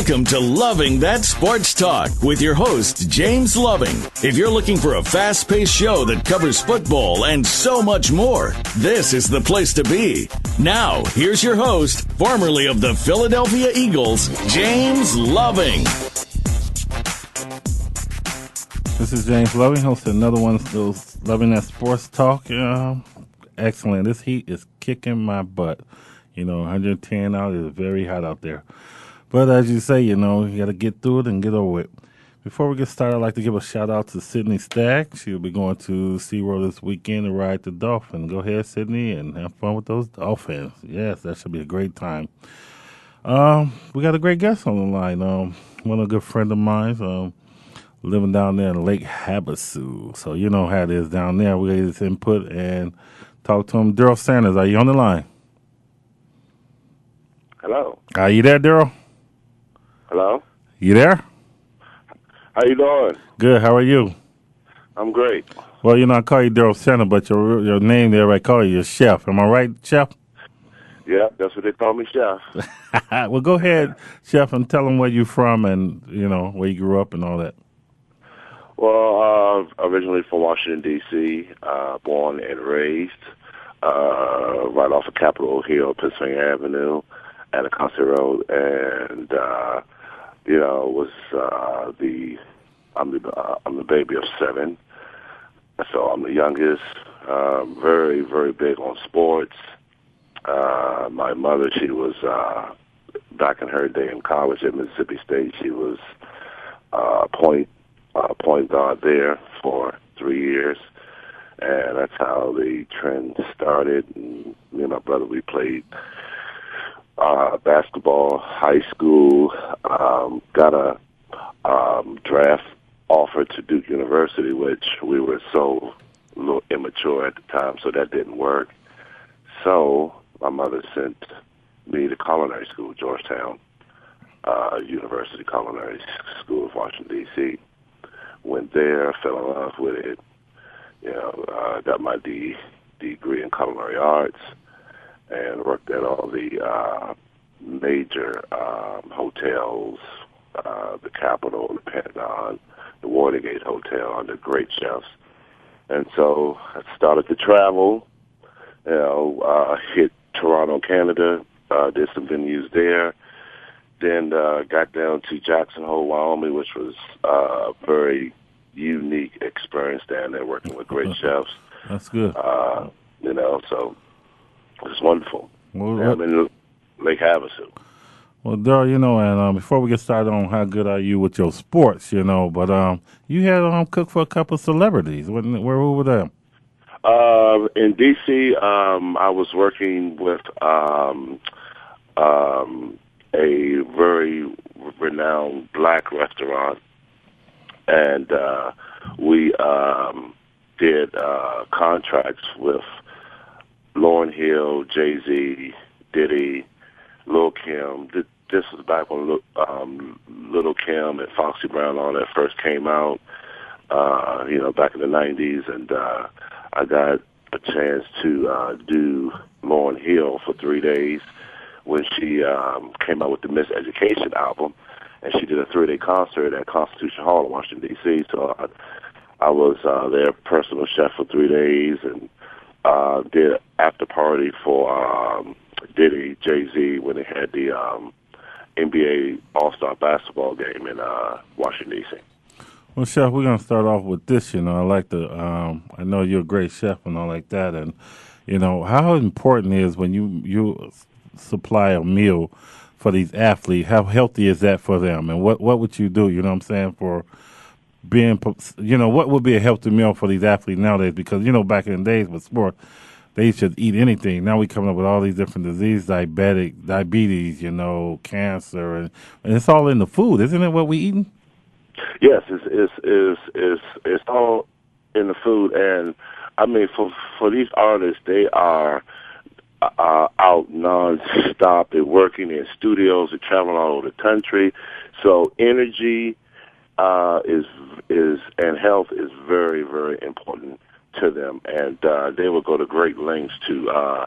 Welcome to Loving That Sports Talk with your host, James Loving. If you're looking for a fast paced show that covers football and so much more, this is the place to be. Now, here's your host, formerly of the Philadelphia Eagles, James Loving. This is James Loving, hosting another one of those Loving That Sports Talk. Uh, excellent. This heat is kicking my butt. You know, 110 out is very hot out there. But as you say, you know, you got to get through it and get over it. Before we get started, I'd like to give a shout out to Sydney Stack. She'll be going to SeaWorld this weekend to ride the dolphin. Go ahead, Sydney, and have fun with those dolphins. Yes, that should be a great time. Um, we got a great guest on the line. Um, one of a good friend of mine, um, living down there in Lake Havasu. So you know how it is down there. We get his input and talk to him. Daryl Sanders, are you on the line? Hello. Are you there, Daryl? Hello. You there? How you doing? Good. How are you? I'm great. Well, you know, I call you Daryl Sanders, but your your name there, I call you Chef. Am I right, Chef? Yeah, that's what they call me, Chef. well, go ahead, Chef, and tell them where you're from and you know where you grew up and all that. Well, uh, originally from Washington D.C., uh, born and raised uh, right off of Capitol Hill, Pennsylvania Avenue, at a road, and uh, you know was uh, the I'm the uh, I'm the baby of seven, so I'm the youngest. Uh, very very big on sports. Uh, my mother, she was uh, back in her day in college at Mississippi State. She was uh, point uh, point guard there for three years, and that's how the trend started. And me and my brother, we played uh, basketball, high school, um, got a um, draft offer to Duke University, which we were so little immature at the time, so that didn't work. So my mother sent me to culinary school, Georgetown uh, University Culinary School of Washington D.C. Went there, fell in love with it. You know, uh, got my D degree in culinary arts and worked at all the uh, major um, hotels, uh, the Capitol, the Pentagon, the Watergate Hotel under great chefs. And so I started to travel, you know, uh, hit Toronto, Canada, uh, did some venues there. Then uh, got down to Jackson Hole, Wyoming, which was uh, a very unique experience down there working with great chefs. That's good. Uh, you know, so it's wonderful. Well, Yeah, I'm in Lake Havasu. Well, Daryl, you know, and um, before we get started on how good are you with your sports, you know, but um, you had um, cooked for a couple of celebrities. When, where were them? Uh, in DC, um, I was working with um, um, a very renowned black restaurant, and uh, we um, did uh, contracts with Lauryn Hill, Jay Z, Diddy, Lil Kim. This was back when Lil- um, Little Kim and Foxy Brown all that first came out. Uh, you know, back in the '90s, and uh, I got a chance to uh, do Lauryn Hill for three days when she um, came out with the Miss Education album, and she did a three-day concert at Constitution Hall in Washington D.C. So I, I was uh, their personal chef for three days, and uh, did after party for um, Diddy, Jay Z when they had the um, NBA All Star basketball game in uh, Washington D.C. Well, chef, we're gonna start off with this. You know, I like the. Um, I know you're a great chef and all like that, and you know how important is when you you supply a meal for these athletes. How healthy is that for them, and what what would you do? You know what I'm saying for being, you know, what would be a healthy meal for these athletes nowadays? Because you know, back in the days with sport, they should eat anything. Now we coming up with all these different diseases, diabetic, diabetes, you know, cancer, and, and it's all in the food, isn't it? What we eating? Yes, it's it's it's it's, it's all in the food, and I mean for for these artists, they are uh, out nonstop. They're working in studios. They're traveling all over the country. So energy uh, is is and health is very very important to them, and uh, they will go to great lengths to uh,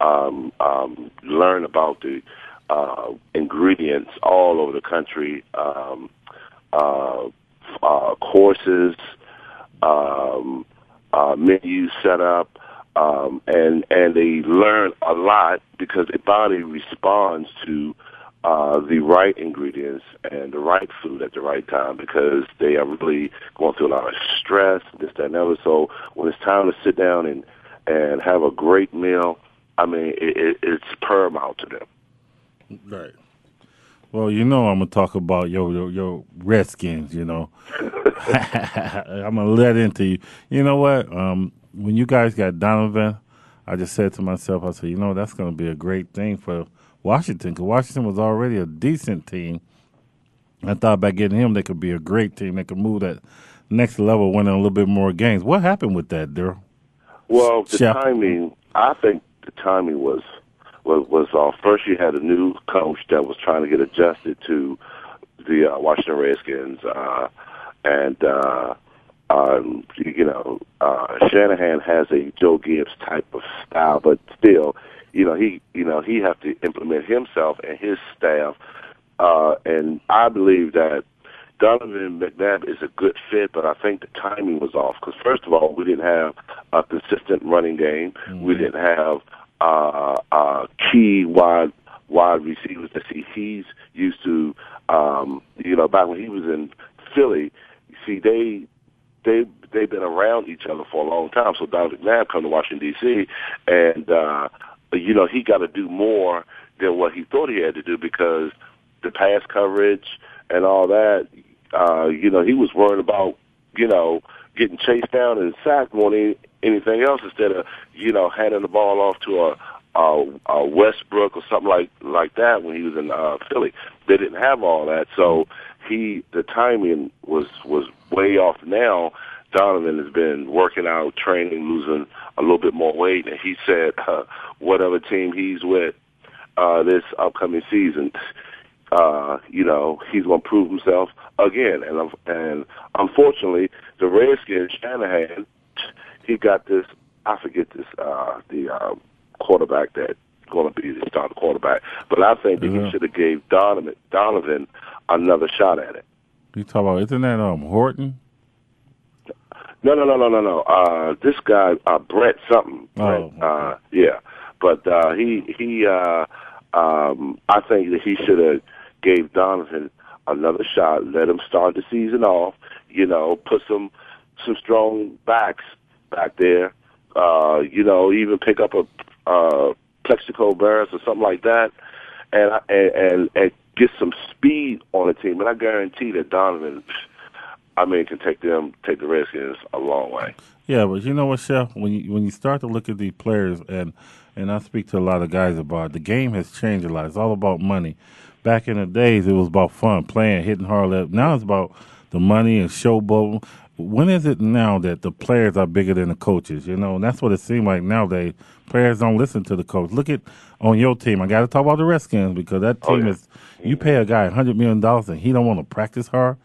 um, um, learn about the uh, ingredients all over the country. Um, uh, uh, courses, um, uh, menus set up, um, and and they learn a lot because the body responds to uh, the right ingredients and the right food at the right time because they are really going through a lot of stress, this, that, and other. So when it's time to sit down and and have a great meal, I mean, it, it, it's paramount to them. Right. Well, you know I'm gonna talk about your your, your Redskins. You know, I'm gonna let into you. You know what? Um, when you guys got Donovan, I just said to myself, I said, you know, that's gonna be a great thing for Washington because Washington was already a decent team. I thought by getting him, they could be a great team. They could move that next level, winning a little bit more games. What happened with that, Daryl? Well, the Chef. timing. I think the timing was was, was uh, first you had a new coach that was trying to get adjusted to the uh, Washington Redskins, uh, and uh, um, you know uh, Shanahan has a Joe Gibbs type of style, but still, you know he you know he have to implement himself and his staff, uh, and I believe that Donovan McNabb is a good fit, but I think the timing was off because first of all, we didn't have a consistent running game. Mm-hmm. We didn't have uh, uh, key wide wide receivers that see he's used to. Um, you know, back when he was in Philly, see they they they've been around each other for a long time. So Donovan McNabb come to Washington D.C. and uh, you know he got to do more than what he thought he had to do because the pass coverage and all that. Uh, you know, he was worried about you know getting chased down and sacked more than anything else instead of you know handing the ball off to a, a, a Westbrook or something like like that when he was in uh, Philly. They didn't have all that, so he the timing was was way off. Now Donovan has been working out, training, losing a little bit more weight, and he said uh, whatever team he's with uh, this upcoming season. Uh, you know, he's going to prove himself again. And and unfortunately, the Redskins, Shanahan, he got this. I forget this. Uh, the uh, quarterback that going to be the starting quarterback, but I think that mm-hmm. he should have gave Donovan Donovan another shot at it. You talk about isn't that um Horton? No, no, no, no, no, no. Uh, this guy, uh, Brett something. Oh, Brett, uh, yeah. But uh, he he. Uh, um, I think that he should have gave Donovan another shot. Let him start the season off. You know, put some some strong backs back there. Uh, you know, even pick up a uh, Plaxico Burress or something like that, and and and, and get some speed on the team. And I guarantee that Donovan, I mean, can take them take the Redskins a long way. Yeah, but you know what, Chef? When you when you start to look at these players, and and I speak to a lot of guys about it, the game has changed a lot. It's all about money. Back in the days, it was about fun, playing, hitting hard. Now it's about the money and showboating when is it now that the players are bigger than the coaches? You know, and that's what it seems like nowadays. Players don't listen to the coach. Look at on your team. I got to talk about the Redskins because that oh, team oh, yeah. is. You pay a guy hundred million dollars and he don't want to practice hard.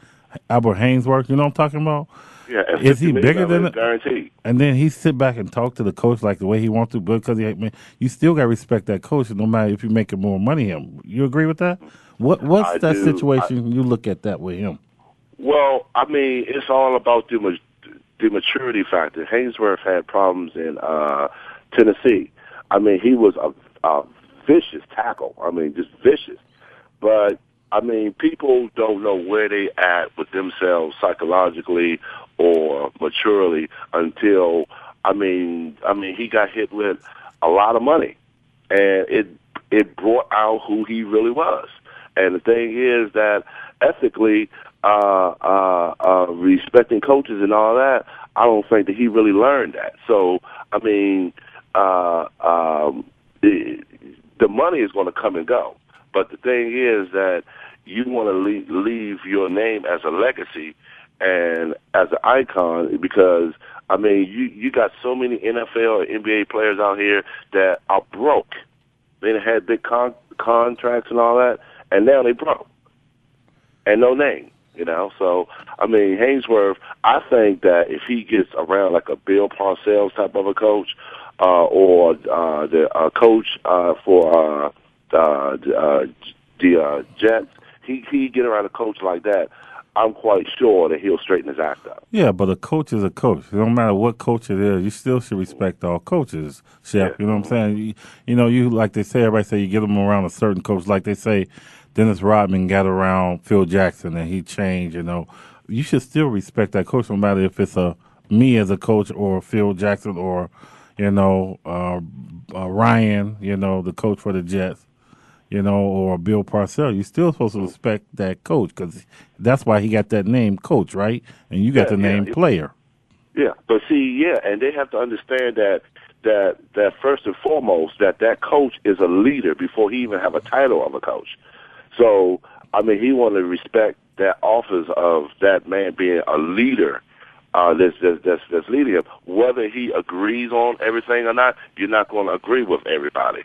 Albert Haynesworth, you know what I'm talking about? Yeah, is he bigger than it? Guaranteed. And then he sit back and talk to the coach like the way he wants to, because he, man, you still got to respect that coach, no matter if you're making more money. Him, you agree with that? What What's I that do. situation? I, you look at that with him. Well, I mean, it's all about the the maturity factor. Haynesworth had problems in uh, Tennessee. I mean, he was a, a vicious tackle. I mean, just vicious. But I mean, people don't know where they at with themselves psychologically or maturely until I mean, I mean, he got hit with a lot of money, and it it brought out who he really was. And the thing is that ethically, uh, uh, uh, respecting coaches and all that, I don't think that he really learned that. So, I mean, uh, um, the, the money is going to come and go. But the thing is that you want to leave, leave your name as a legacy and as an icon because I mean you you got so many NFL or NBA players out here that are broke. They had big con- contracts and all that, and now they broke and no name. You know, so I mean Haynesworth. I think that if he gets around like a Bill Parcells type of a coach, uh, or uh, the uh, coach uh, for uh, uh, uh, the uh, Jets, he he get around a coach like that. I'm quite sure that he'll straighten his act up. Yeah, but a coach is a coach. No matter what coach it is, you still should respect all coaches, Chef. Yeah. You know what I'm saying? You, you, know, you like they say, everybody say you get them around a certain coach. Like they say, Dennis Rodman got around Phil Jackson and he changed. You know, you should still respect that coach, no matter if it's a me as a coach or Phil Jackson or you know uh, uh, Ryan, you know the coach for the Jets you know, or Bill Parcells, you're still supposed to respect that coach because that's why he got that name coach, right? And you got yeah, the name yeah. player. Yeah, but see, yeah, and they have to understand that that that first and foremost that that coach is a leader before he even have a title of a coach. So I mean, he want to respect that office of that man being a leader uh, that's, that's, that's, that's leading him. Whether he agrees on everything or not, you're not going to agree with everybody.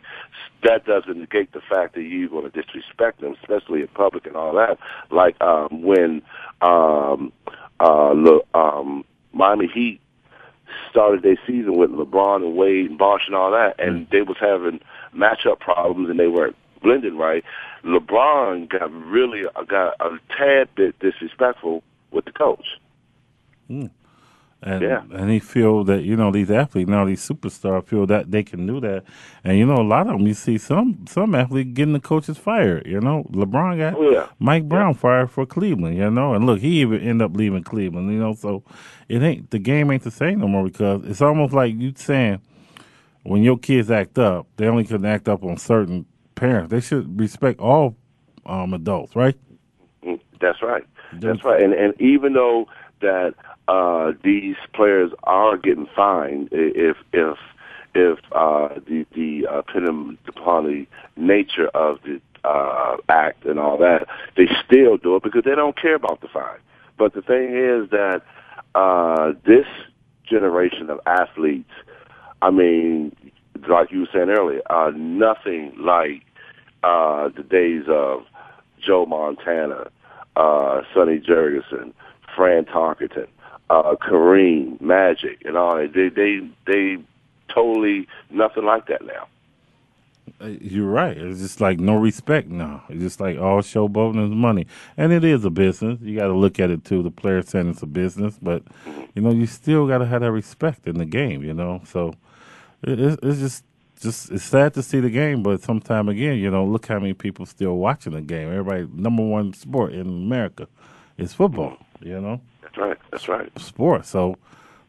That doesn't negate the fact that you're going to disrespect them, especially in public and all that. Like um, when um, uh, Le, um, Miami Heat started their season with LeBron and Wade and Bosh and all that, and mm. they was having matchup problems and they weren't blending right. LeBron got really uh, got a tad bit disrespectful with the coach. Mm. And yeah. and he feel that you know these athletes now these superstars feel that they can do that, and you know a lot of them you see some some athletes getting the coaches fired. You know LeBron got oh, yeah. Mike Brown yeah. fired for Cleveland. You know, and look he even end up leaving Cleveland. You know, so it ain't the game ain't the same no more because it's almost like you saying when your kids act up, they only can act up on certain parents. They should respect all um, adults, right? Mm, that's right. That's right. And and even though that uh, these players are getting fined if if if uh, the the uh, depending upon the nature of the uh, act and all that, they still do it because they don't care about the fine. But the thing is that uh, this generation of athletes, I mean, like you were saying earlier, are nothing like uh, the days of Joe Montana, uh, Sonny Jurgensen, Fran Tarkenton uh, Kareem, Magic, and all that. They they they totally nothing like that now. Uh, you're right. It's just like no respect now. It's just like all showboating is money, and it is a business. You got to look at it too. The player saying it's a business, but you know you still got to have that respect in the game. You know, so it, it's just just it's sad to see the game, but sometime again, you know, look how many people still watching the game. Everybody, number one sport in America is football. You know. That's right. That's right. Sport. So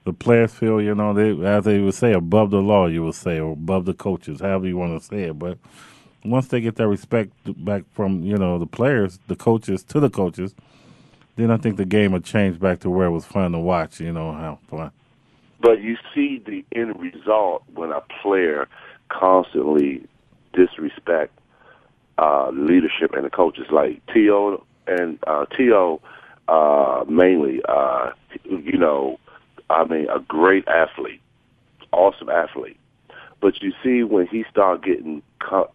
the players feel, you know, they as they would say, above the law, you would say, or above the coaches, however you want to say it. But once they get that respect back from, you know, the players, the coaches to the coaches, then I think the game will change back to where it was fun to watch, you know, how fun. But you see the end result when a player constantly disrespect uh, leadership and the coaches like T.O. and uh, T.O uh, mainly. Uh, you know, I mean, a great athlete, awesome athlete. But you see, when he start getting,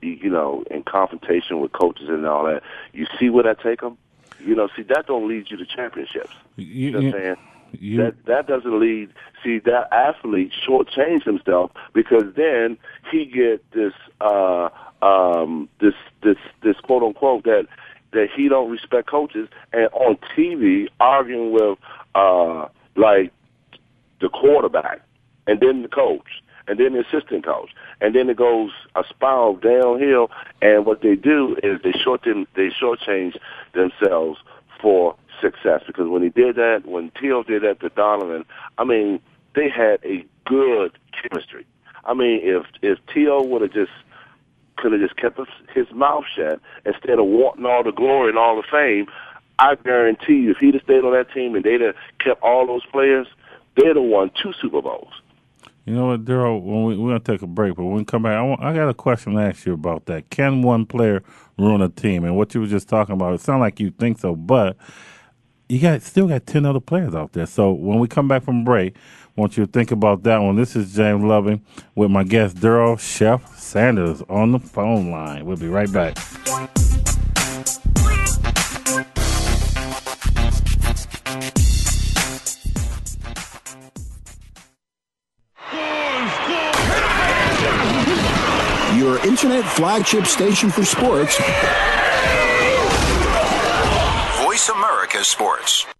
you know, in confrontation with coaches and all that, you see where that take him. You know, see that don't lead you to championships. You, you know what I'm saying? You, that that doesn't lead. See that athlete shortchange himself because then he get this uh um this this this quote unquote that that he don't respect coaches and on TV arguing with uh like the quarterback and then the coach and then the assistant coach, and then it goes a spiral downhill. And what they do is they short them, they shortchange themselves for success because when he did that, when T.O. did that to Donovan, I mean, they had a good chemistry. I mean, if if T.O. would have just could have just kept his, mouth shut instead of wanting all the glory and all the fame, I guarantee you, if he'd have stayed on that team and they'd have kept all those players, they'd have won two Super Bowls. You know what, Daryl? We, we're gonna take a break, but when we come back, I, want, I got a question to ask you about that. Can one player ruin a team? And what you were just talking about, it sounds like you think so, but you got still got ten other players out there. So when we come back from break, I want you to think about that one. This is James Loving with my guest Daryl Chef Sanders on the phone line. We'll be right back. Your internet flagship station for sports. America Sports.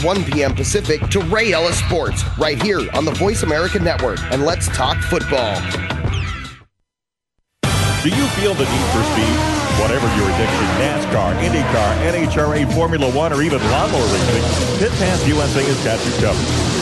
1 p.m. Pacific to Ray Ellis Sports right here on the Voice America Network. And let's talk football. Do you feel the need for speed? Whatever your addiction, NASCAR, IndyCar, NHRA, Formula One, or even lawnmower racing, Pit Pass USA has got you covered.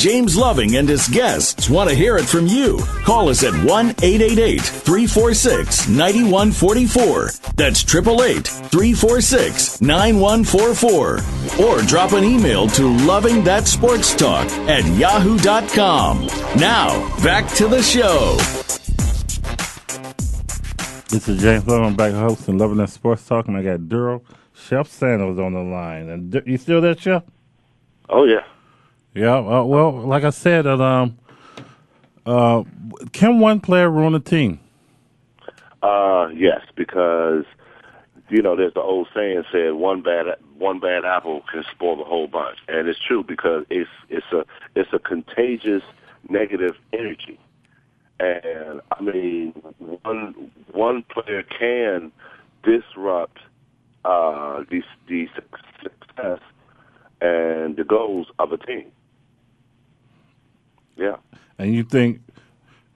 James Loving and his guests want to hear it from you. Call us at 1 888 346 9144. That's 888 346 9144. Or drop an email to Loving That Sports Talk at yahoo.com. Now, back to the show. This is James Loving, back hosting Loving That Sports Talk, and I got Daryl Chef Sanders on the line. And you still there, Chef? Oh yeah. Yeah. Uh, well, like I said, uh, um, uh, can one player ruin a team? Uh, yes, because you know there's the old saying said one bad one bad apple can spoil the whole bunch, and it's true because it's it's a it's a contagious negative energy, and I mean one one player can disrupt uh, the the success and the goals of a team. Yeah. And you think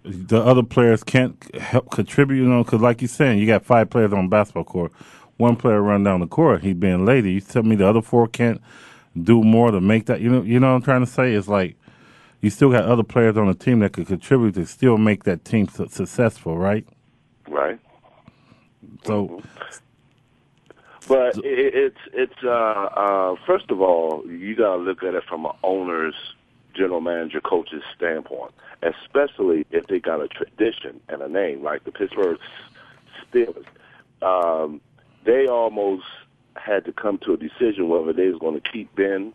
the other players can't help contribute? You know, because like you're saying, you got five players on basketball court. One player run down the court, he being late. You tell me the other four can't do more to make that. You know, you know what I'm trying to say? It's like you still got other players on the team that could contribute to still make that team su- successful, right? Right. So, But it, it's it's uh, uh, first of all, you got to look at it from an owner's, general manager, coach's standpoint, especially if they got a tradition and a name like the Pittsburgh Steelers. Um, they almost had to come to a decision whether they was going to keep Ben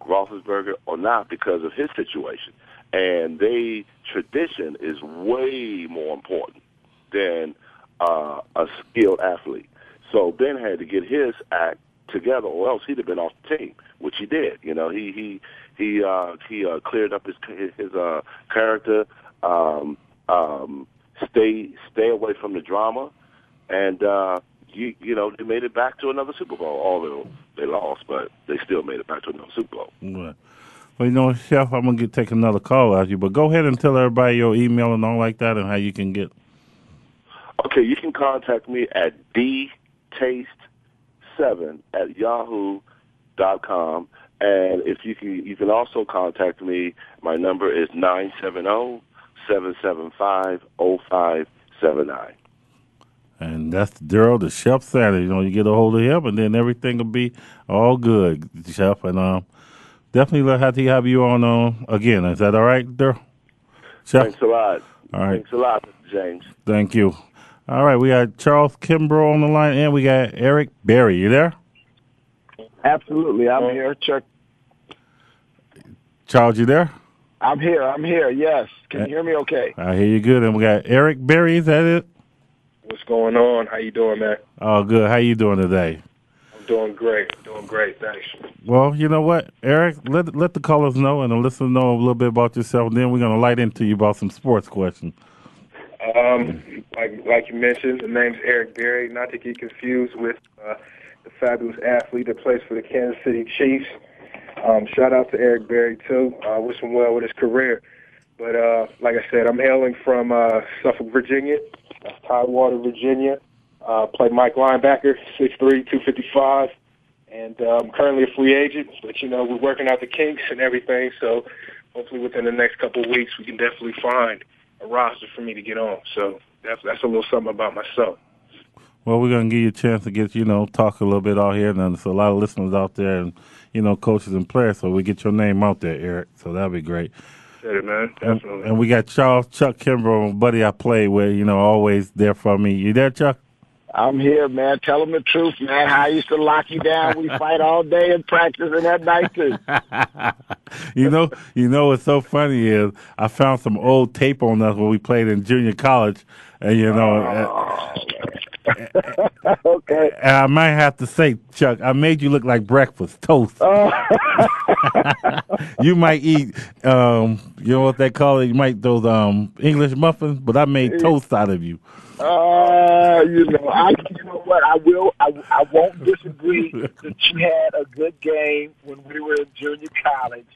Roethlisberger or not because of his situation. And they tradition is way more important than uh, a skilled athlete. So Ben had to get his act together, or else he'd have been off the team, which he did. You know, he he he uh, he uh, cleared up his his uh, character, um, um, stay stay away from the drama, and uh, you you know they made it back to another Super Bowl. Although they lost, but they still made it back to another Super Bowl. Right. Well, you know, Chef, I'm gonna get take another call out you, but go ahead and tell everybody your email and all like that, and how you can get. Okay, you can contact me at dtaste seven at yahoo dot com, and if you can, you can also contact me. My number is nine seven zero seven seven five zero five seven nine. And that's Daryl, the chef Santa. You know, you get a hold of him, and then everything will be all good, chef. And um, definitely have to have you on uh, again. Is that all right, Daryl? Chef? Thanks a lot. All right. Thanks a lot, James. Thank you. All right, we got Charles Kimbrough on the line, and we got Eric Berry. You there? Absolutely, I'm here, Chuck. Charles, you there? I'm here. I'm here. Yes. Can you hear me? Okay. I hear you good. And we got Eric Berry. Is that it? What's going on? How you doing, man? Oh, good. How you doing today? I'm doing great. Doing great. Thanks. Well, you know what, Eric, let let the callers know and the listeners know a little bit about yourself. And then we're gonna light into you about some sports questions. Um, like like you mentioned, the name's Eric Berry. Not to get confused with uh, the fabulous athlete that plays for the Kansas City Chiefs. Um, shout out to Eric Berry too. Uh, wish him well with his career. But uh, like I said, I'm hailing from uh, Suffolk, Virginia. That's Tidewater, Virginia. Uh, play Mike linebacker, 6'3", 255, and um, currently a free agent. But you know, we're working out the kinks and everything. So hopefully, within the next couple of weeks, we can definitely find a roster for me to get on. So that's that's a little something about myself. Well, we're gonna give you a chance to get you know talk a little bit out here, and there's a lot of listeners out there, and you know coaches and players. So we get your name out there, Eric. So that'd be great. Said it, man. And, Definitely. and we got Charles Chuck Kimbrough, buddy I played with. You know, always there for me. You there, Chuck? I'm here, man. Tell them the truth, man. How I used to lock you down. We fight all day in practice and at night too. you know, you know what's so funny is I found some old tape on us when we played in junior college, and you know. Oh, okay. I might have to say, Chuck, I made you look like breakfast toast. Oh. you might eat, um, you know what they call it? You might those um English muffins, but I made toast out of you. Uh, you know, I you know what? I will. I, I won't disagree that you had a good game when we were in junior college.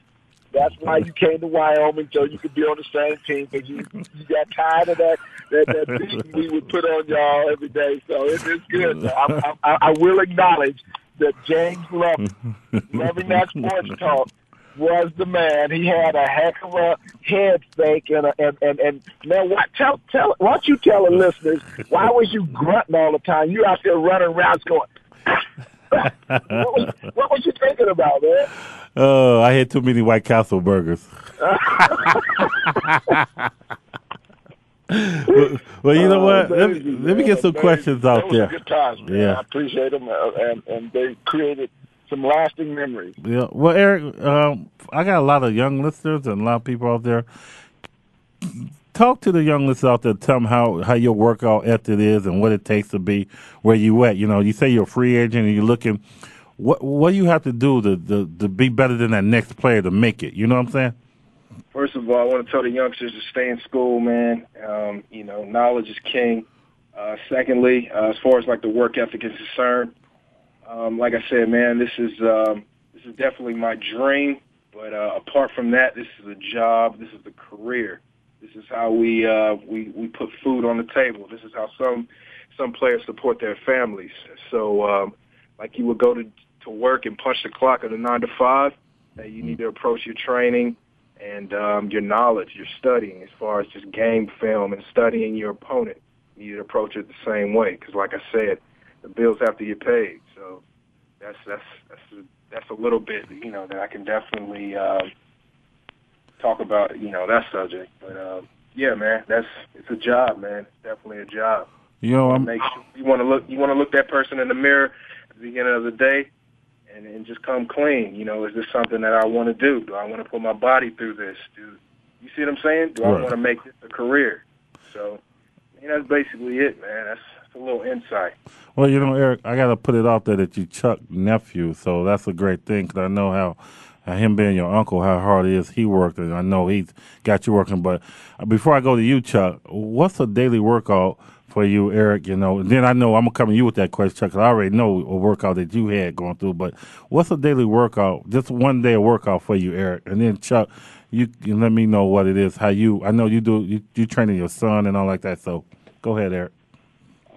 That's why you came to Wyoming so you could be on the same team because you you got tired of that that that we would put on y'all every day. So it, it's good. I, I, I will acknowledge that James Loving, loving that sports talk, was the man. He had a heck of a head fake and a, and and and man, what tell tell why don't you tell the listeners why was you grunting all the time? You out there running around going. What, was, what was you thinking about, man? Oh, I had too many White Castle burgers. well, well, you know what? Let me, let me get some questions out there. good times, man. Yeah. I appreciate them, uh, and and they created some lasting memories. Yeah. Well, Eric, um, I got a lot of young listeners and a lot of people out there. Talk to the young listeners out there. Tell them how, how your workout ethic is and what it takes to be where you at. You know, you say you're a free agent and you're looking. What what do you have to do to, to to be better than that next player to make it? You know what I'm saying? First of all, I want to tell the youngsters to stay in school, man. Um, you know, knowledge is king. Uh, secondly, uh, as far as like the work ethic is concerned, um, like I said, man, this is um, this is definitely my dream. But uh, apart from that, this is a job. This is a career. This is how we uh, we we put food on the table. This is how some some players support their families. So, um, like you would go to to work and punch the clock at a nine to five. Uh, you need to approach your training and um, your knowledge, your studying, as far as just game film and studying your opponent. You need to approach it the same way because, like I said, the bills have to get paid. So that's that's that's a, that's a little bit, you know, that I can definitely um, talk about, you know, that subject. But um, yeah, man, that's it's a job, man. It's definitely a job. You know, I'm, Make sure you want to look you want to look that person in the mirror at the beginning of the day and, and just come clean. You know, is this something that I want to do? Do I want to put my body through this? Do you see what I'm saying? Do I want to make this a career? So, I mean, that's basically it, man. That's, that's a little insight. Well, you know, Eric, I got to put it out there that you Chuck nephew, so that's a great thing because I know how, him being your uncle, how hard it is he worked, and I know he's got you working. But uh, before I go to you, Chuck, what's a daily workout for you, Eric? You know, and then I know I'm gonna come to you with that question, Chuck. 'cause I already know a workout that you had going through. But what's a daily workout? Just one day of workout for you, Eric, and then Chuck. You can let me know what it is. How you? I know you do. You, you training your son and all like that. So go ahead, Eric.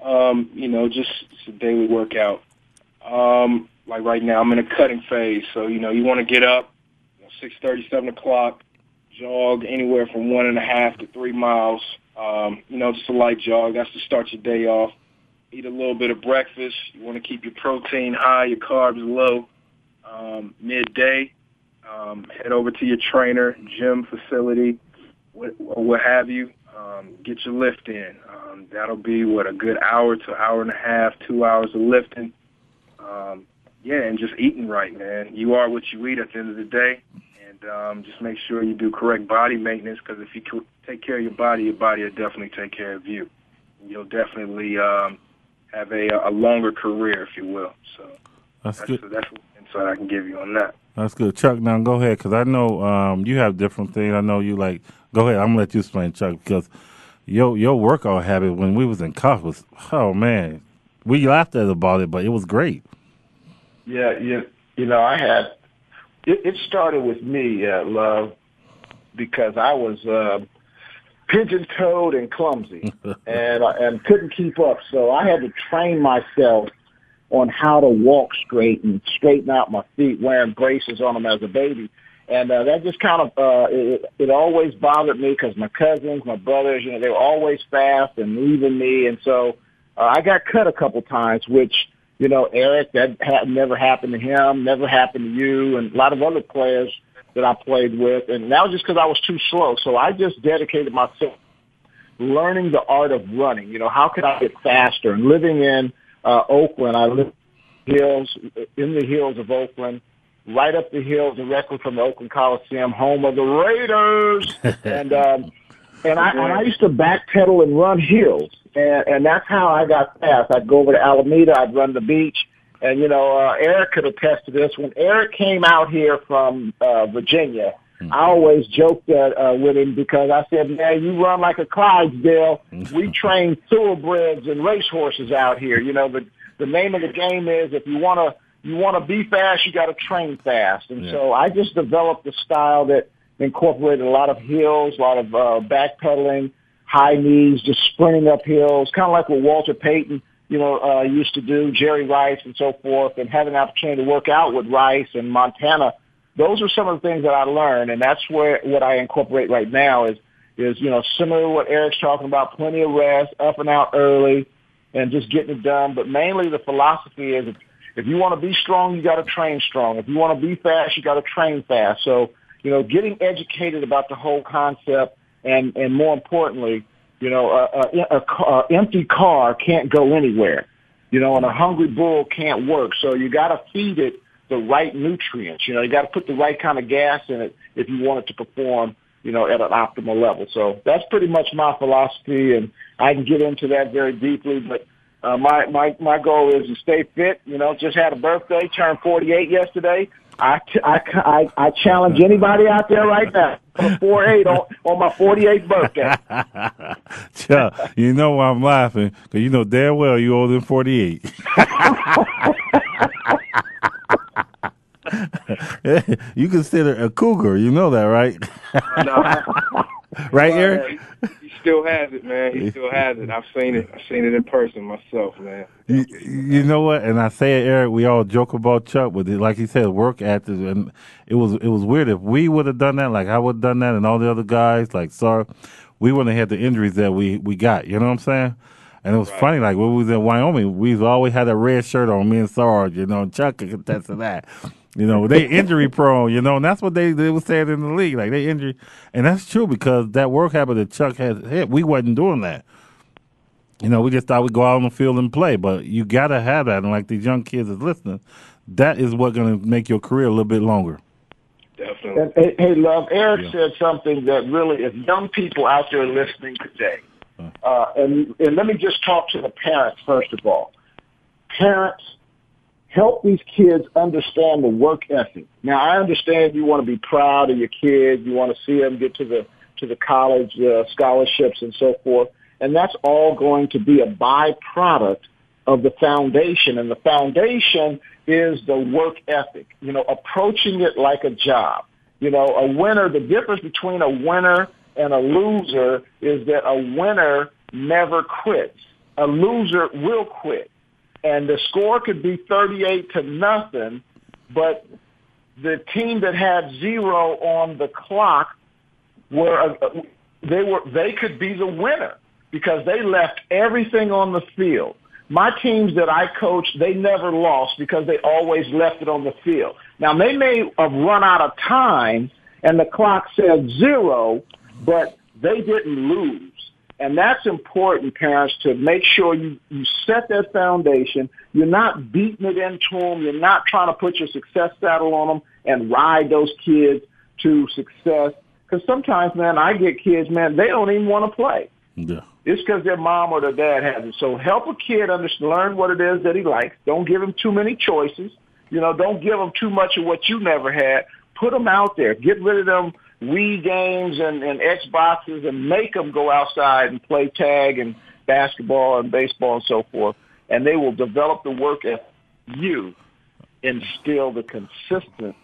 Um, you know, just it's a daily workout. Um, like right now, I'm in a cutting phase, so you know, you want to get up, you know, six thirty, seven o'clock, jog anywhere from one and a half to three miles. Um, you know, just a light jog. That's to start your day off. Eat a little bit of breakfast. You want to keep your protein high, your carbs low. Um, midday, um, head over to your trainer, gym facility, what, what have you. Um, get your lift in. Um, that'll be what a good hour to hour and a half, two hours of lifting. Um, yeah, and just eating right, man. You are what you eat at the end of the day, and um, just make sure you do correct body maintenance. Because if you take care of your body, your body will definitely take care of you. You'll definitely um, have a, a longer career, if you will. So That's that's good. that's what insight I can give you on that. That's good, Chuck. Now go ahead, because I know um, you have different things. I know you like. Go ahead. I'm gonna let you explain, Chuck, because your your workout habit when we was in college was oh man, we laughed at about it, but it was great. Yeah, you, you know, I had, it, it started with me, uh, love, because I was uh, pigeon-toed and clumsy and, and couldn't keep up. So I had to train myself on how to walk straight and straighten out my feet, wearing braces on them as a baby. And uh, that just kind of, uh, it, it always bothered me because my cousins, my brothers, you know, they were always fast and leaving me. And so uh, I got cut a couple times, which, you know, Eric, that had never happened to him, never happened to you, and a lot of other players that I played with. And that was just because I was too slow. So I just dedicated myself learning the art of running. You know, how could I get faster? And living in uh, Oakland, I lived in hills, in the hills of Oakland, right up the hill directly from the Oakland Coliseum, home of the Raiders. and um, and I and I used to backpedal and run hills, and and that's how I got fast. I'd go over to Alameda, I'd run the beach, and you know uh, Eric could attest to this. When Eric came out here from uh, Virginia, I always joked uh, uh, with him because I said, "Man, you run like a Clydesdale. We train thoroughbreds and racehorses out here. You know, the the name of the game is if you want to." You want to be fast, you got to train fast. And Yeah. so I just developed a style that incorporated a lot of hills, a lot of uh, backpedaling, high knees, just sprinting up hills, kind of like what Walter Payton, you know, uh, used to do, Jerry Rice and so forth, and having an opportunity to work out with Rice and Montana. Those are some of the things that I learned, and that's where what I incorporate right now is is you know similar to what Eric's talking about, plenty of rest, up and out early, and just getting it done. But mainly the philosophy is if, if you want to be strong, you got to train strong. If you want to be fast, you got to train fast. So, you know, getting educated about the whole concept and, and more importantly, you know, a, a, a, a empty car can't go anywhere, you know, and a hungry bull can't work. So you got to feed it the right nutrients. You know, you got to put the right kind of gas in it if you want it to perform, you know, at an optimal level. So that's pretty much my philosophy, and I can get into that very deeply. But uh, my my my goal is to stay fit. You know, just had a birthday, turned 48 yesterday. I, I, I, I challenge anybody out there right now. I'm 48 on, on my 48th birthday. Chuck, you know why I'm laughing because you know damn well you older than 48. you consider a cougar, you know that, right? right, Eric? He still has it, man. He still has it. I've seen it. I've seen it in person myself, man. You, you know what? And I say it, Eric. We all joke about Chuck, but like he said, work ethic, and it was it was weird. If we would have done that, like I would have done that, and all the other guys, like sorry, we wouldn't have had the injuries that we we got. You know what I'm saying? And it was funny, like when we was in Wyoming, we always had a red shirt on. Me and Sarge, you know, Chuck could contest to that. You know, they injury prone, you know, and that's what they they was saying in the league, like they injury, and that's true because that work habit that Chuck had hit, we wasn't doing that. You know, we just thought we'd go out on the field and play, but you got to have that. And like these young kids is listening, that is what's going to make your career a little bit longer. Definitely. And, hey, hey, love. Eric yeah. said something that really, if young people out there listening today, uh, and and let me just talk to the parents first of all. Parents, help these kids understand the work ethic. Now, I understand you want to be proud of your kids. You want to see them get to the to the college uh, scholarships and so forth, and that's all going to be a byproduct of the foundation. And the foundation is the work ethic. You know, approaching it like a job. You know, a winner. The difference between a winner and a loser is that a winner never quits. A loser will quit and the score could be 38 to nothing, but the team that had zero on the clock were uh, they were they could be the winner because they left everything on the field. My teams that I coached, they never lost because they always left it on the field. Now they may have run out of time and the clock said zero, but they didn't lose. And that's important, parents, to make sure you, you set that foundation. You're not beating it into them. You're not trying to put your success saddle on them and ride those kids to success. Because sometimes, man, I get kids, man, they don't even want to play. Yeah. It's because their mom or their dad has it. So help a kid understand, learn what it is that he likes. Don't give him too many choices. You know, don't give him too much of what you never had. Put them out there. Get rid of them Wii games and, and Xboxes and make them go outside and play tag and basketball and baseball and so forth. And they will develop the work ethic. You instill the consistent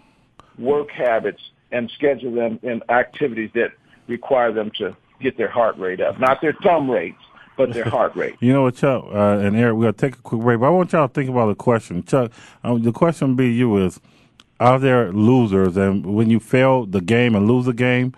work habits and schedule them in activities that require them to get their heart rate up, not their thumb rates, but their heart rate. you know what, Chuck uh, and Eric, we're going to take a quick break, but I want y'all to think about the question. Chuck, um, the question be you is, are there losers? And when you fail the game and lose a game,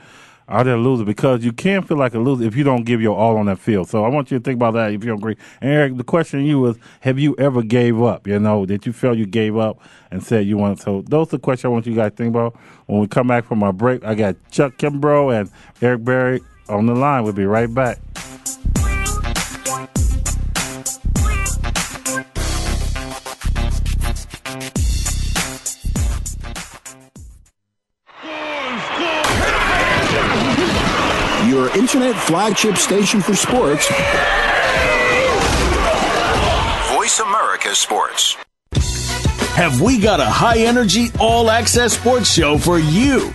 are there losers? Because you can't feel like a loser if you don't give your all on that field. So I want you to think about that if you don't agree. And Eric, the question to you is, have you ever gave up? You know, did you feel you gave up and said you want? to? So those are the questions I want you guys to think about. When we come back from our break, I got Chuck Kimbrough and Eric Berry on the line. We'll be right back. Internet flagship station for sports. Voice America Sports. Have we got a high energy, all access sports show for you?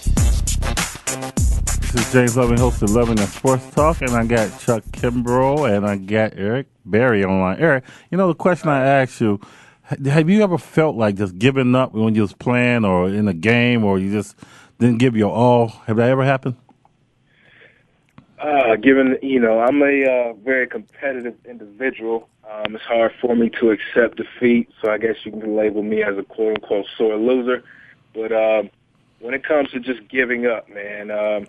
This is James Loving, host of Loving That Sports Talk, and I got Chuck Kimbrough and I got Eric Berry online. Eric, you know the question I asked you: Have you ever felt like just giving up when you was playing or in a game, or you just didn't give your all? Have that ever happened? Uh, given you know, I'm a uh, very competitive individual. Um, it's hard for me to accept defeat, so I guess you can label me as a quote unquote sore loser. But um, when it comes to just giving up, man, um,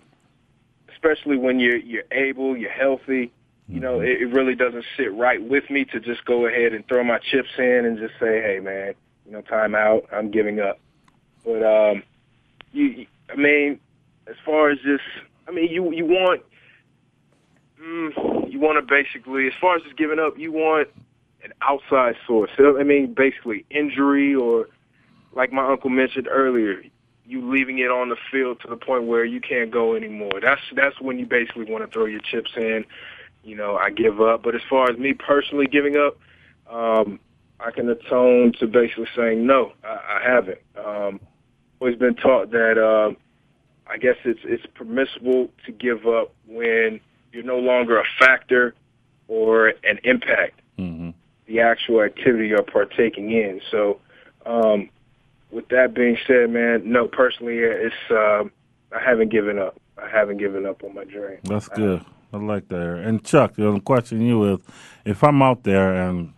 especially when you're you're able, you're healthy, you know, it, it really doesn't sit right with me to just go ahead and throw my chips in and just say, hey, man, you know, time out, I'm giving up. But um, you, I mean, as far as just, I mean, you you want mm, you want to basically, as far as just giving up, you want an outside source. I mean, basically injury or, like my uncle mentioned earlier, you leaving it on the field to the point where you can't go anymore. That's that's when you basically want to throw your chips in. You know, I give up. But as far as me personally giving up, um, I can atone to basically saying no, I, I haven't. Um, always been taught that uh, I guess it's it's permissible to give up when you're no longer a factor or an impact. Mm-hmm. The actual activity you're partaking in. So, um, with that being said, man, no, personally, it's um, I haven't given up. I haven't given up on my dream. That's good. I like that. And Chuck, the question you is, if I'm out there and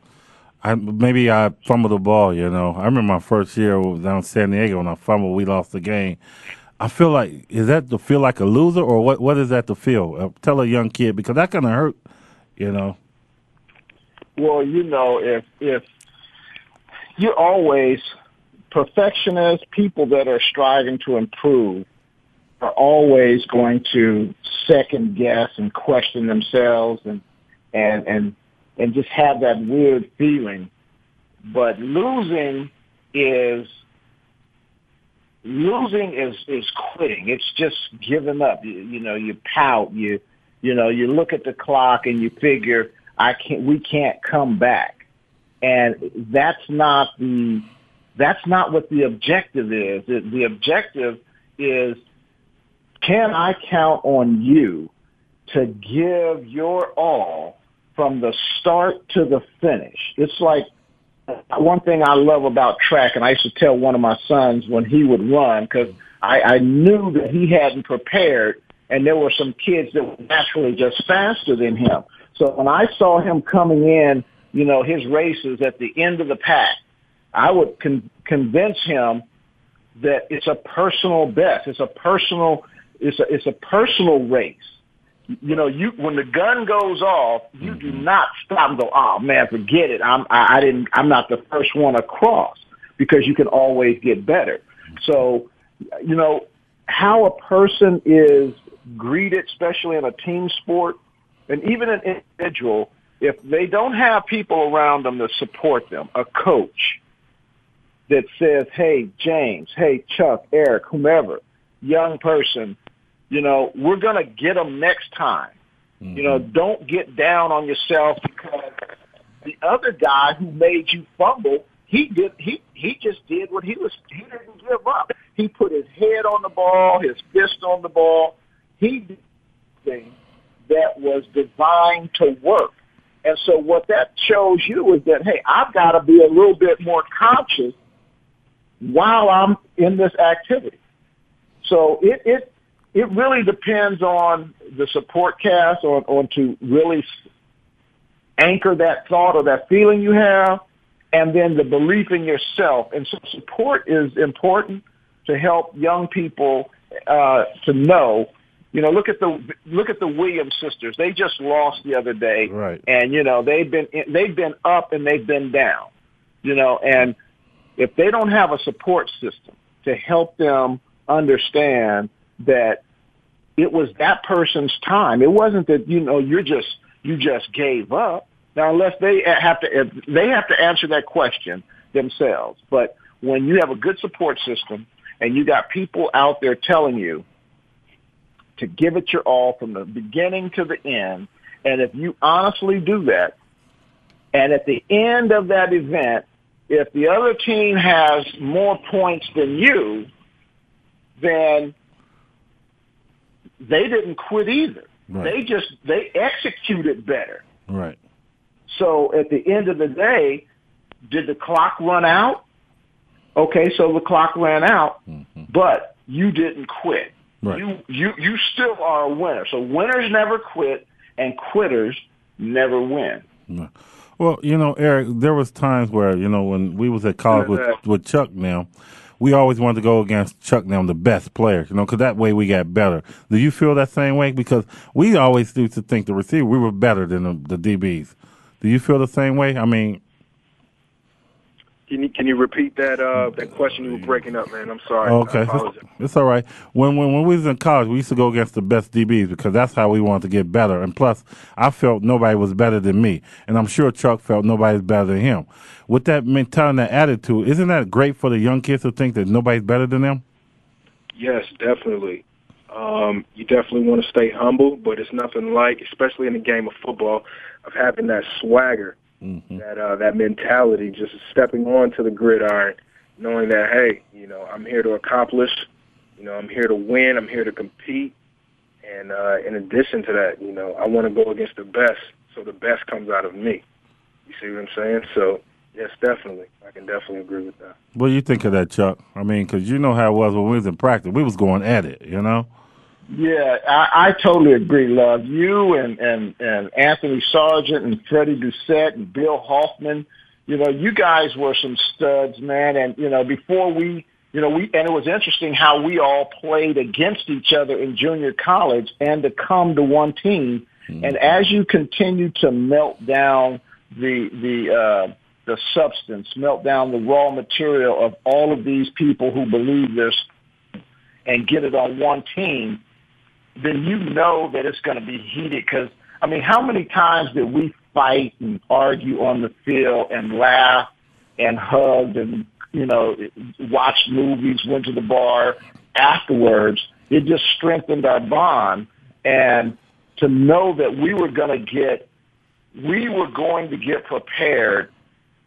I maybe I fumbled the ball, you know. I remember my first year down in San Diego when I fumbled, we lost the game. I feel like is that to feel like a loser or what? What is that to feel? Uh, tell a young kid because that kind of hurt, you know. Well, you know, if if you're always perfectionists, people that are striving to improve, are always going to second guess and question themselves and and and and just have that weird feeling. But losing is losing is is quitting. It's just giving up. You, you know, you pout. You you know, you look at the clock and you figure I can't. We can't come back, and that's not the that's not what the objective is. The, objective is can I count on you to give your all from the start to the finish? It's like uh, one thing I love about track, and I used to tell one of my sons when he would run, because I, I knew that he hadn't prepared, and there were some kids that were naturally just faster than him. So when I saw him coming in, you know, his races at the end of the pack, I would con- convince him that it's a personal best. It's a personal, it's a, it's a personal race you know, you when the gun goes off, you do mm-hmm. not stop and go, "Oh man, forget it. I'm I, I didn't. I'm not the first one across," because you can always get better. So, you know, how a person is greeted, especially in a team sport, and even an individual, if they don't have people around them to support them, a coach that says, "Hey, James. Hey, Chuck, Eric, whomever, young person." You know, we're going to get them next time. Mm-hmm. You know, mm-hmm. don't get down on yourself because the other guy who made you fumble, he did he he just did what he was he didn't give up. He put his head on the ball, his fist on the ball. He did thing that was designed to work. And so what that shows you is that hey, I've got to be a little bit more conscious while I'm in this activity. So it it it really depends on the support cast on, on to really anchor that thought or that feeling you have and then the belief in yourself. And so support is important to help young people uh, to know. You know, look at the look at the Williams sisters. They just lost the other day, right? And you know they've been they've been up and they've been down. You know, and if they don't have a support system to help them understand that it was that person's time. It wasn't that, you know, you're just, you just gave up. Now, unless they have to, they have to answer that question themselves. But when you have a good support system and you got people out there telling you to give it your all from the beginning to the end, and if you honestly do that, and at the end of that event, if the other team has more points than you, then they didn't quit either. Right. They just they executed better. Right. So at the end of the day, did the clock run out? Okay, so the clock ran out, mm-hmm. but you didn't quit. Right. You you you still are a winner. So winners never quit, and quitters never win. Well, you know, Eric, there was times where you know when we was at college with with Chuck now, we always wanted to go against Chuck now, the best players, you know, because that way we got better. Do you feel that same way? Because we always used to think the receiver we were better than the, the DBs. Do you feel the same way? I mean, Can you can you repeat that uh, that question? You were breaking up, man. I'm sorry. Okay, it's all right. When, when when we was in college, we used to go against the best DBs because that's how we wanted to get better. And plus, I felt nobody was better than me, and I'm sure Chuck felt nobody's better than him. With that mentality, and that attitude, isn't that great for the young kids to think that nobody's better than them? Yes, definitely. Um, you definitely want to stay humble, but it's nothing like, especially in the game of football, of having that swagger, that uh, that mentality, just stepping onto the gridiron, knowing that hey, you know, I'm here to accomplish, you know, I'm here to win, I'm here to compete, and uh, in addition to that, you know, I want to go against the best, so the best comes out of me. You see what I'm saying? So yes, definitely, I can definitely agree with that. What do you think of that, Chuck? I mean, because you know how it was when we was in practice. We was going at it, you know. Yeah, I, I totally agree, Love. You and, and, and Anthony Sargent and Freddie Doucette and Bill Hoffman, you know, you guys were some studs, man. And, you know, before we, you know, we, and it was interesting how we all played against each other in junior college and to come to one team. And as you continue to melt down the, the, uh, the substance, melt down the raw material of all of these people who believe this and get it on one team, then you know that it's going to be heated. Because I mean, how many times did we fight and argue on the field and laugh and hug and you know watch movies, went to the bar afterwards? It just strengthened our bond, and to know that we were going to get, we were going to get prepared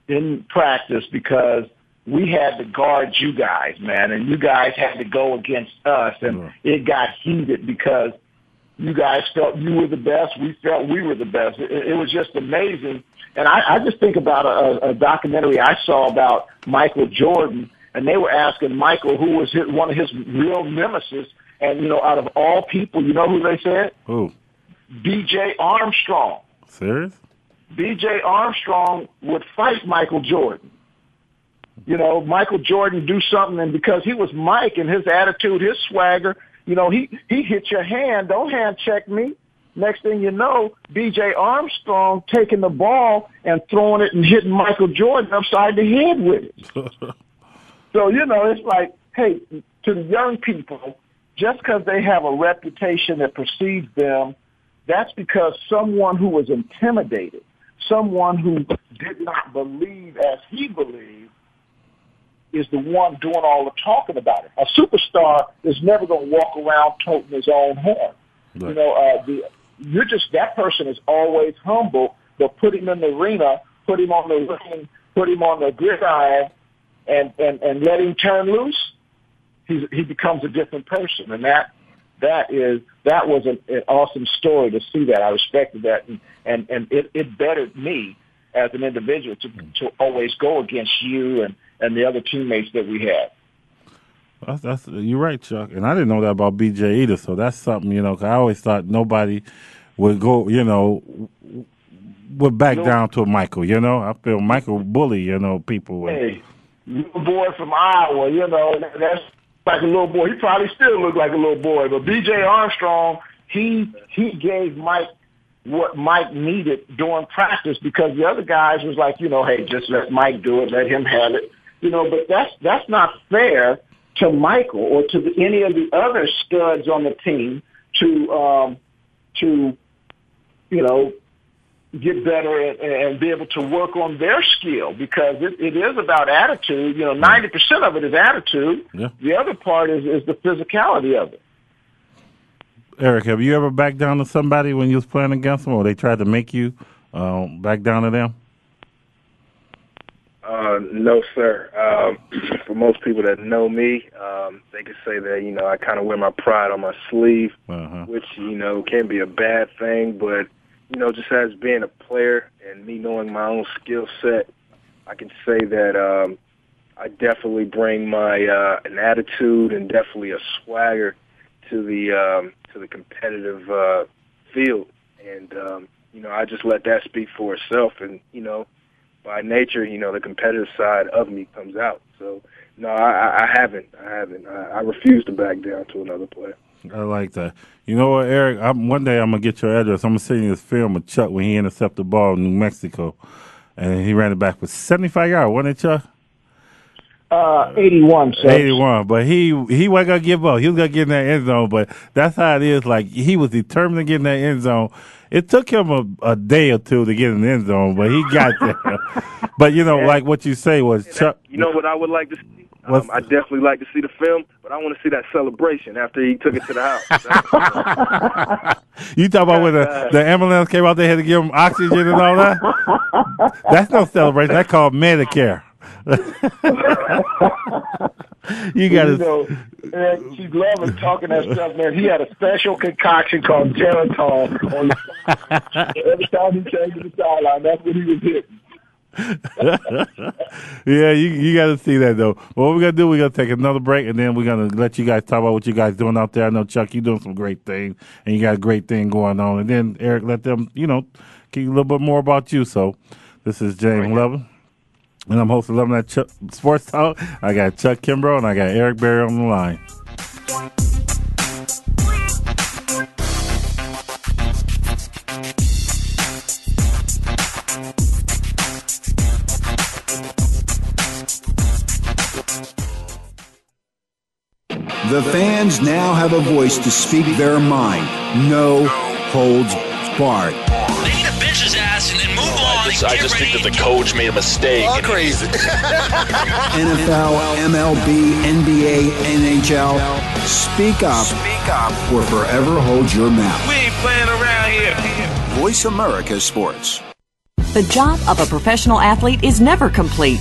in practice because we had to guard you guys, man, and you guys had to go against us, and mm-hmm. it got heated because you guys felt you were the best, we felt we were the best. It, it was just amazing, and I, I just think about a, a documentary I saw about Michael Jordan, and they were asking Michael who was his, one of his real nemesis, and you know, out of all people, you know who they said? Who? B.J. Armstrong. Serious? B.J. Armstrong would fight Michael Jordan. You know, Michael Jordan do something, and because he was Mike and his attitude, his swagger, you know, he he hit your hand. Don't hand check me. Next thing you know, B.J. Armstrong taking the ball and throwing it and hitting Michael Jordan upside the head with it. so you know, it's like, hey, to the young people, just because they have a reputation that precedes them, that's because someone who was intimidated, someone who did not believe as he believed, is the one doing all the talking about it. A superstar is never going to walk around toting his own horn. You know, uh, the, you're just that person is always humble, but put him in the arena, put him on the ring, put him on the gridiron, and and and let him turn loose. He's, he becomes a different person, and that that is that was an, an awesome story to see that. I respected that, and and, and it, it bettered me as an individual to to always go against you and and the other teammates that we had. That's, that's you're right, Chuck. And I didn't know that about BJ either. So that's something you know. 'cause I always thought nobody would go, you know, would back down to Michael. You know, I feel Michael bully, you know, people. with- Hey, little boy from Iowa, you know, that's like a little boy. He probably still looked like a little boy, but B.J. Armstrong, he he gave Mike what Mike needed during practice because the other guys was like, you know, hey, just let Mike do it, let him have it, you know. But that's that's not fair to Michael or to the, any of the other studs on the team to um, to you know get better and, and be able to work on their skill because it, it is about attitude. You know, ninety percent of it is attitude. Yeah. The other part is is the physicality of it. Eric, have you ever backed down to somebody when you was playing against them, or they tried to make you um, back down to them? Uh, no, sir. Um, for most people that know me, um, they could say that you know I kind of wear my pride on my sleeve, Uh-huh. which you know can be a bad thing. But you know, just as being a player and me knowing my own skill set, I can say that um, I definitely bring my uh, an attitude and definitely a swagger to the um, to the competitive uh, field, and um, you know I just let that speak for itself. And you know, by nature, you know the competitive side of me comes out. So no, I, I haven't. I haven't. I, I refuse to back down to another player. I like that. You know what, Eric? I'm, one day I'm gonna get your address. I'm gonna send you this film of Chuck when he intercepted the ball in New Mexico, and he ran it back for 75 yards. Wasn't it, Chuck? Uh, 81. So. 81. But he he wasn't gonna give up. He was gonna get in that end zone. But that's how it is. Like he was determined to get in that end zone. It took him a, a day or two to get in the end zone, but he got there. but you know, like what you say was Chuck. You know what I would like to see? Um, I definitely like to see the film, but I want to see that celebration after he took it to the house. you talk about when the, the ambulance came out, they had to give him oxygen and all that. That's no celebration. That's called Medicare. You got to. You know, and she's loving talking that stuff, man. He had a special concoction called Geritol. On every time he came to the sideline, that's what he was hitting. yeah, you you got to see that though. What we're gonna do? We're gonna take another break, and then we're gonna let you guys talk about what you guys doing out there. I know Chuck, you doing some great things, and you got a great thing going on. And then Eric, let them, you know, keep a little bit more about you. So, this is James Loving, and I'm hosting Loving That Chuck Sports Talk. I got Chuck Kimbrough, and I got Eric Berry on the line. The fans now have a voice to speak their mind. No holds barred. They need to bench his ass and then move on. I just, I just think that the coach made a mistake. All crazy. NFL, MLB, NBA, NHL. Speak up. Speak up. Or forever hold your mouth. We ain't playing around here. Voice America Sports. The job of a professional athlete is never complete.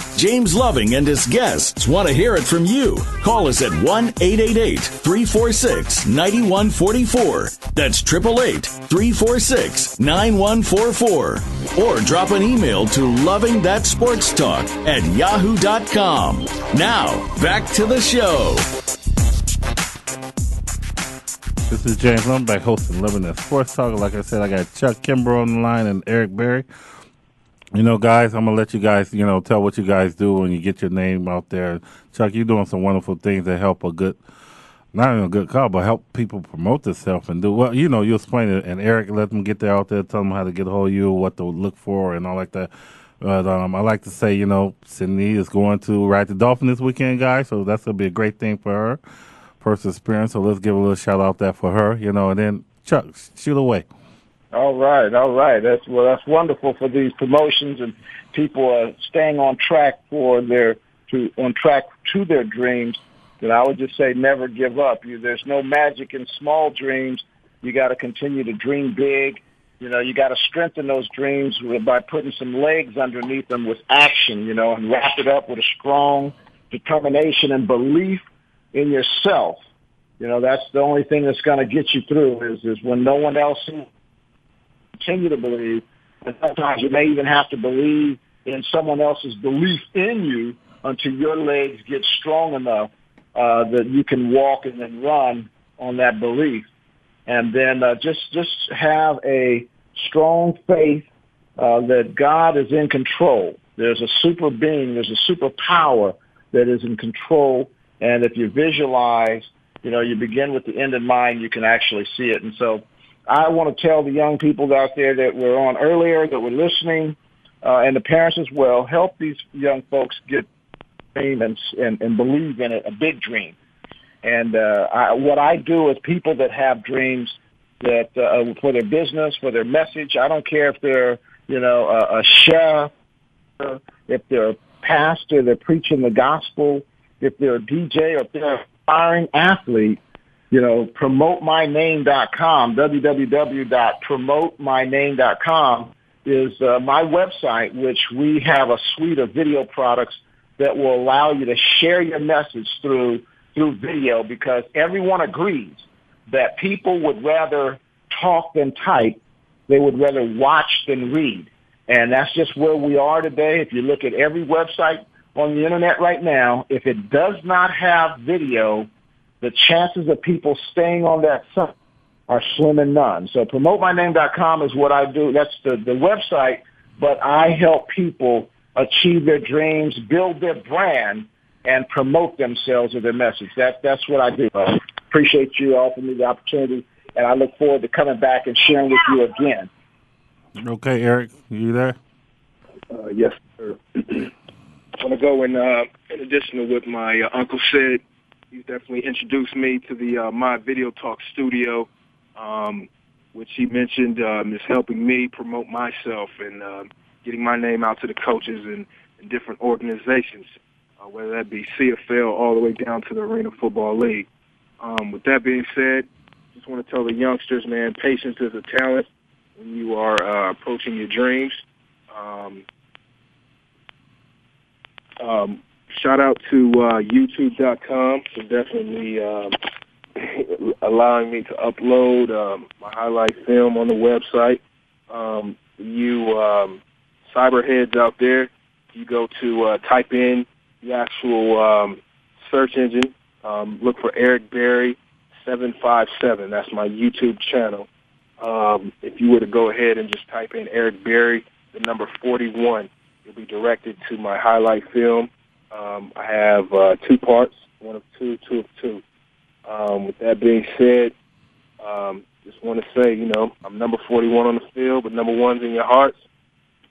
James Loving and his guests want to hear it from you. Call us at 1 888 346 9144. That's 888 346 9144. Or drop an email to Loving That Sports Talk at yahoo.com. Now, back to the show. This is James Lum back hosting Loving That Sports Talk. Like I said, I got Chuck Kimbrough on the line and Eric Berry. You know, guys, I'm gonna let you guys, you know, tell what you guys do when you get your name out there. Chuck, you're doing some wonderful things that help a good, not even a good cause, but help people promote themselves and do well. You know, you explain it, and Eric let them get there out there, tell them how to get a hold of you, what to look for, and all like that. But um, I like to say, you know, Sydney is going to ride the Dolphin this weekend, guys, so that's gonna be a great thing for her, first experience. So let's give a little shout out there for her, you know, and then Chuck, shoot away. All right, all right. That's well, that's wonderful for these promotions and people are staying on track for their to on track to their dreams. That I would just say, never give up. You, there's no magic in small dreams. You got to continue to dream big. You know, you got to strengthen those dreams by putting some legs underneath them with action. You know, and wrap it up with a strong determination and belief in yourself. You know, that's the only thing that's going to get you through is is when no one else continue to believe. And sometimes you may even have to believe in someone else's belief in you until your legs get strong enough uh, that you can walk and then run on that belief, and then uh, just just have a strong faith uh, that God is in control. There's a super being, there's a super power that is in control, and if you visualize, you know, you begin with the end in mind, you can actually see it. And so, I want to tell the young people out there that were on earlier, that were listening, uh, and the parents as well, help these young folks get dream and, and, and believe in it, a big dream. And uh, I, what I do is people that have dreams that uh, for their business, for their message. I don't care if they're you know a, a chef, if they're a pastor, they're preaching the gospel, if they're a DJ, or if they're an aspiring athlete. You know, promotemyname.com, www.promotemyname.com is uh, my website, which we have a suite of video products that will allow you to share your message through through video because everyone agrees that people would rather talk than type. They would rather watch than read. And that's just where we are today. If you look at every website on the internet right now, if it does not have video, the chances of people staying on that site are slim and none. So promotemyname.com is what I do. That's the, the website, but I help people achieve their dreams, build their brand, and promote themselves or their message. That, that's what I do. I appreciate you offering me the opportunity, and I look forward to coming back and sharing with you again. Okay, Eric, you there? Uh, yes, sir. I want to go in, uh, in addition to what my uh, uncle said. He's definitely introduced me to the uh, My Video Talk studio, um, which he mentioned um, is helping me promote myself and uh, getting my name out to the coaches and, and different organizations, uh, whether that be CFL all the way down to the Arena Football League. Um, with that being said, just want to tell the youngsters, man, patience is a talent when you are uh, approaching your dreams. Um, um, shout out to uh, YouTube.com for definitely um, allowing me to upload um, my highlight film on the website. Um, you um, cyberheads out there, you go to uh, type in the actual um, search engine, um, look for Eric Berry 757. That's my YouTube channel. Um, if you were to go ahead and just type in Eric Berry, the number 41, you'll be directed to my highlight film. Um, I have uh, two parts, one of two, two of two. Um, with that being said, um, just want to say, you know, I'm number 41 on the field, but number one's in your hearts.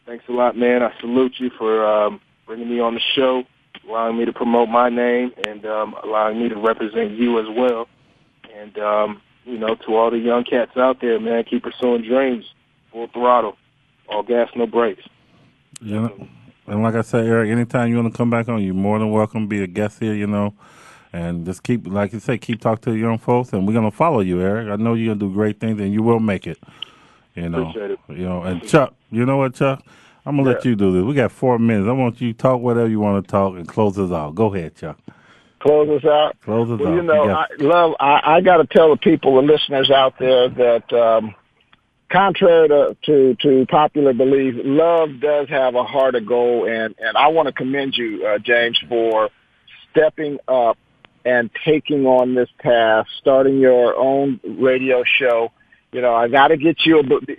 Thanks a lot, man. I salute you for um, bringing me on the show, allowing me to promote my name, and um, allowing me to represent you as well. And, um, you know, to all the young cats out there, man, keep pursuing dreams, full throttle, all gas, no brakes. You know, and like I said, Eric, anytime you want to come back on, you're more than welcome. Be a guest here, you know, and just keep, like you say, keep talking to the young folks, and we're gonna follow you, Eric. I know you're gonna do great things, and you will make it. You know, Appreciate it. you know, and Chuck, you know what, Chuck? I'm gonna let you do this. We got four minutes. I want you to talk whatever you want to talk and close us out. Go ahead, Chuck. Close us out. Close us Well, out. you know, You I love. I, I got to tell the people, the listeners out there, that um, contrary to, to to popular belief, love does have a heart of gold, and and I want to commend you, uh, James, for stepping up and taking on this task, starting your own radio show. You know, I got to get you a, be-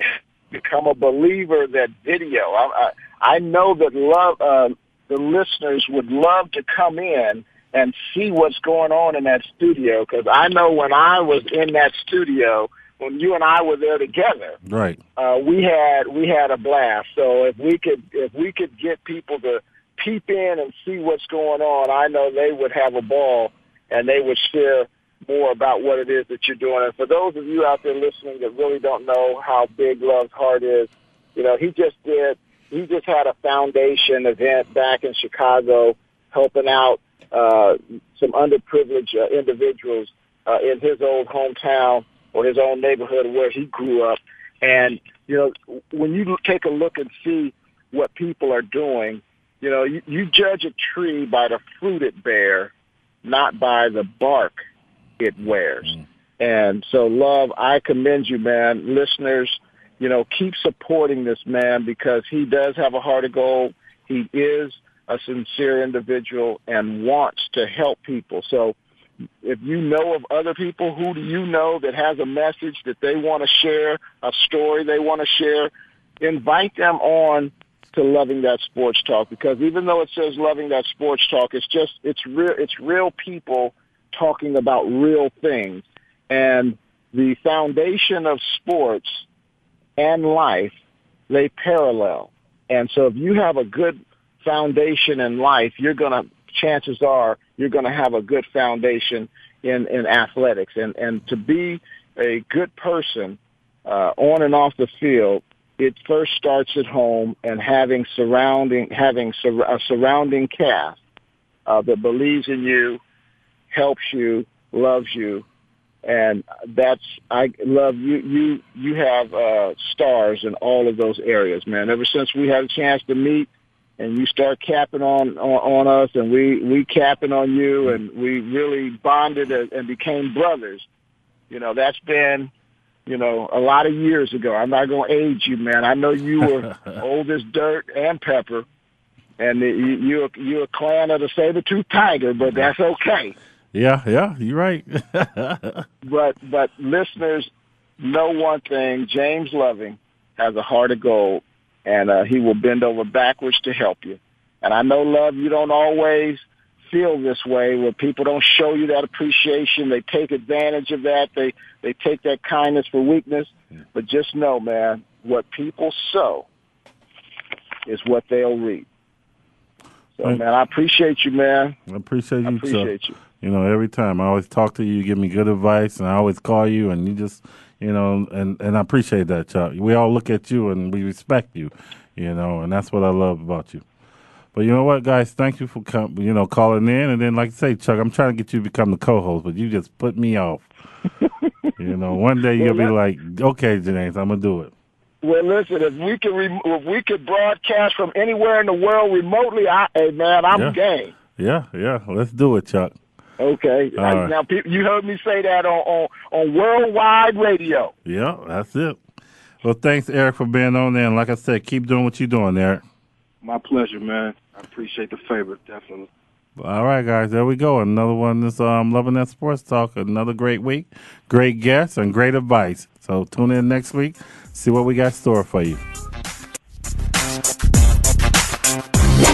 become a believer that video. I I, I know that love. Uh, the listeners would love to come in and see what's going on in that studio because I know when I was in that studio, when you and I were there together, Right. uh, we had we had a blast. So if we could if we could get people to peep in and see what's going on, I know they would have a ball and they would share more about what it is that you're doing. And for those of you out there listening that really don't know how big Love's Heart is, you know, he just did he just had a foundation event back in Chicago helping out uh, some underprivileged uh, individuals uh, in his old hometown or his own neighborhood where he grew up. And, you know, when you take a look and see what people are doing, you know, you, you judge a tree by the fruit it bears, not by the bark it wears. Mm-hmm. And so, love, I commend you, man. Listeners, you know, keep supporting this man because he does have a heart of gold. He is a sincere individual and wants to help people. So if you know of other people, who do you know that has a message that they want to share, a story they want to share, invite them on to loving that sports talk because even though it says loving that sports talk, it's just it's real it's real people talking about real things. And the foundation of sports and life, they parallel. And so if you have a good foundation in life, you're to, chances are, you're going to have a good foundation in, in athletics. And, and to be a good person, uh, on and off the field, it first starts at home and having surrounding, having sur- a surrounding cast, uh, that believes in you, helps you, loves you, and that's I love you. You you have uh, stars in all of those areas, man. Ever since we had a chance to meet, and you start capping on on, on us, and we we capping on you, mm-hmm. and we really bonded and, and became brothers. You know, that's been you know a lot of years ago. I'm not going to age you, man. I know you were old as dirt and pepper, and you you you're a clan of the saber tooth tiger, but that's okay. Yeah, yeah, you're right. but but listeners know one thing: James Loving has a heart of gold, and uh, he will bend over backwards to help you. And I know, love, you don't always feel this way where people don't show you that appreciation. They take advantage of that. They they take that kindness for weakness. But just know, man, what people sow is what they'll reap. So, man, I appreciate you, man. I appreciate you, I appreciate too. you. You know, every time I always talk to you, you give me good advice, and I always call you, and you just, you know, and and I appreciate that, Chuck. We all look at you and we respect you, you know, and that's what I love about you. But you know what, guys? Thank you for com- you know calling in, and then like I say, Chuck, I'm trying to get you to become the co-host, but you just put me off. you know, one day you'll be like, okay, James, I'm gonna do it. Well, listen, if we could re- if we could broadcast from anywhere in the world remotely, I, hey man, I'm Yeah. game. Yeah, yeah, let's do it, Chuck. Okay. All right. Now, pe- you heard me say that on, on on worldwide radio. Yeah, that's it. Well, thanks, Eric, for being on there, and like I said, keep doing what you're doing, Eric. My pleasure, man. I appreciate the favor, definitely. All right, guys, there we go. Another one is um, loving that sports talk. Another great week, great guests, and great advice. So tune in next week, see what we got store for you.